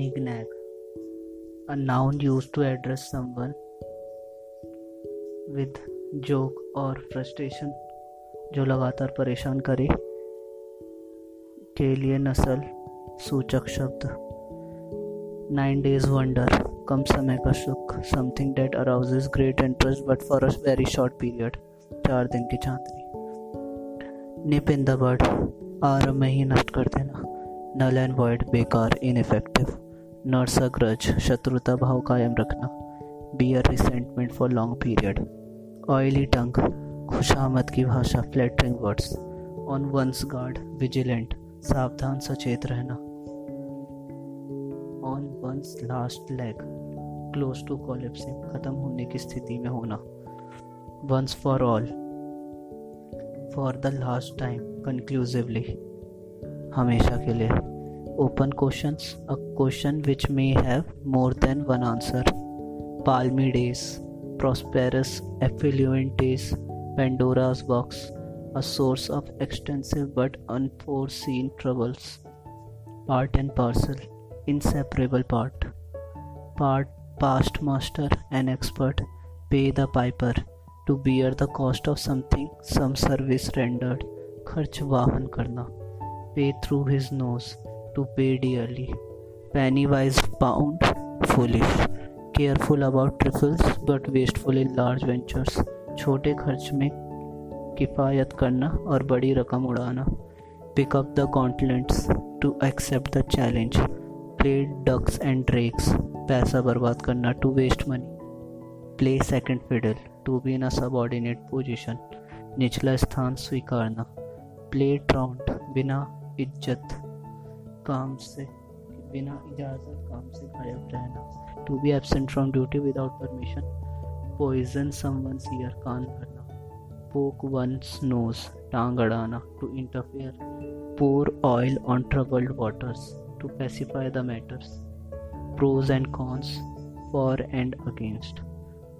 Nignag, a noun used to address someone with joke or frustration जो लगातार परेशान करे के लिए नस्ल सूचक शब्द नाइन डेज़ वंडर कम समय का सुख something that arouses great interest but for a very short period चार दिन की चांदनी। निप इन द बर्ड आर में ही नष्ट कर देना नल एंड वॉइड बेकार इनफेक्टिव नर्स ग्रज शत्रुता भाव कायम रखना। Bear resentment for long period oily tongue खुशामद की भाषा flattering words on one's guard vigilant सावधान, सचेत रहना। On one's last leg close to collapsing खत्म होने की स्थिति में होना। Once for all for the last time conclusively हमेशा के लिए। open question a question which may have more than one answer palmy days prosperous affluent days pandora's box a source of extensive but unforeseen troubles part and parcel inseparable part part past master and expert pay the piper to bear the cost of something some service rendered खर्च वाहन करना pay through his nose, To pay dearly. Pennywise pound, foolish. Careful about trifles but wasteful in large ventures. छोटे खर्च में किफ़ायत करना और बड़ी रकम उड़ाना pick up the continents to accept the challenge play ducks and drakes पैसा बर्बाद करना to waste money play second fiddle to be in a subordinate position निचला स्थान स्वीकारना प्ले ट्राउंट बिना इज़्ज़त काम से, बिना इजाज़त काम से गायब रहना। To be absent from duty without permission poison someone's ear कान भरना। पोक वंस नोज़ टांग अड़ाना। To interfere pour oil on troubled waters to pacify the matters pros and cons for and against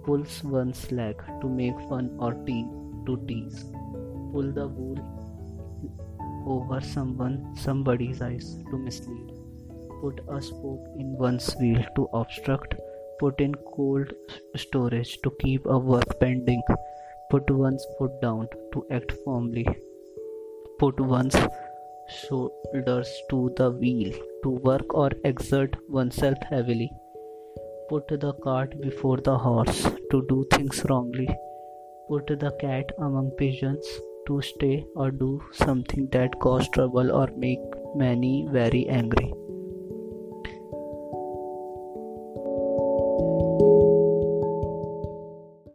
pulls one's leg to make fun or tea, to tease. Pull the wool over someone somebody's eyes to mislead. Put a spoke in one's wheel to obstruct. Put in cold storage to keep a work pending. Put one's foot down to act firmly. Put one's shoulders to the wheel to work or exert oneself heavily. Put the cart before the horse to do things wrongly. Put the cat among pigeons to stay or do something that cause trouble or make many very angry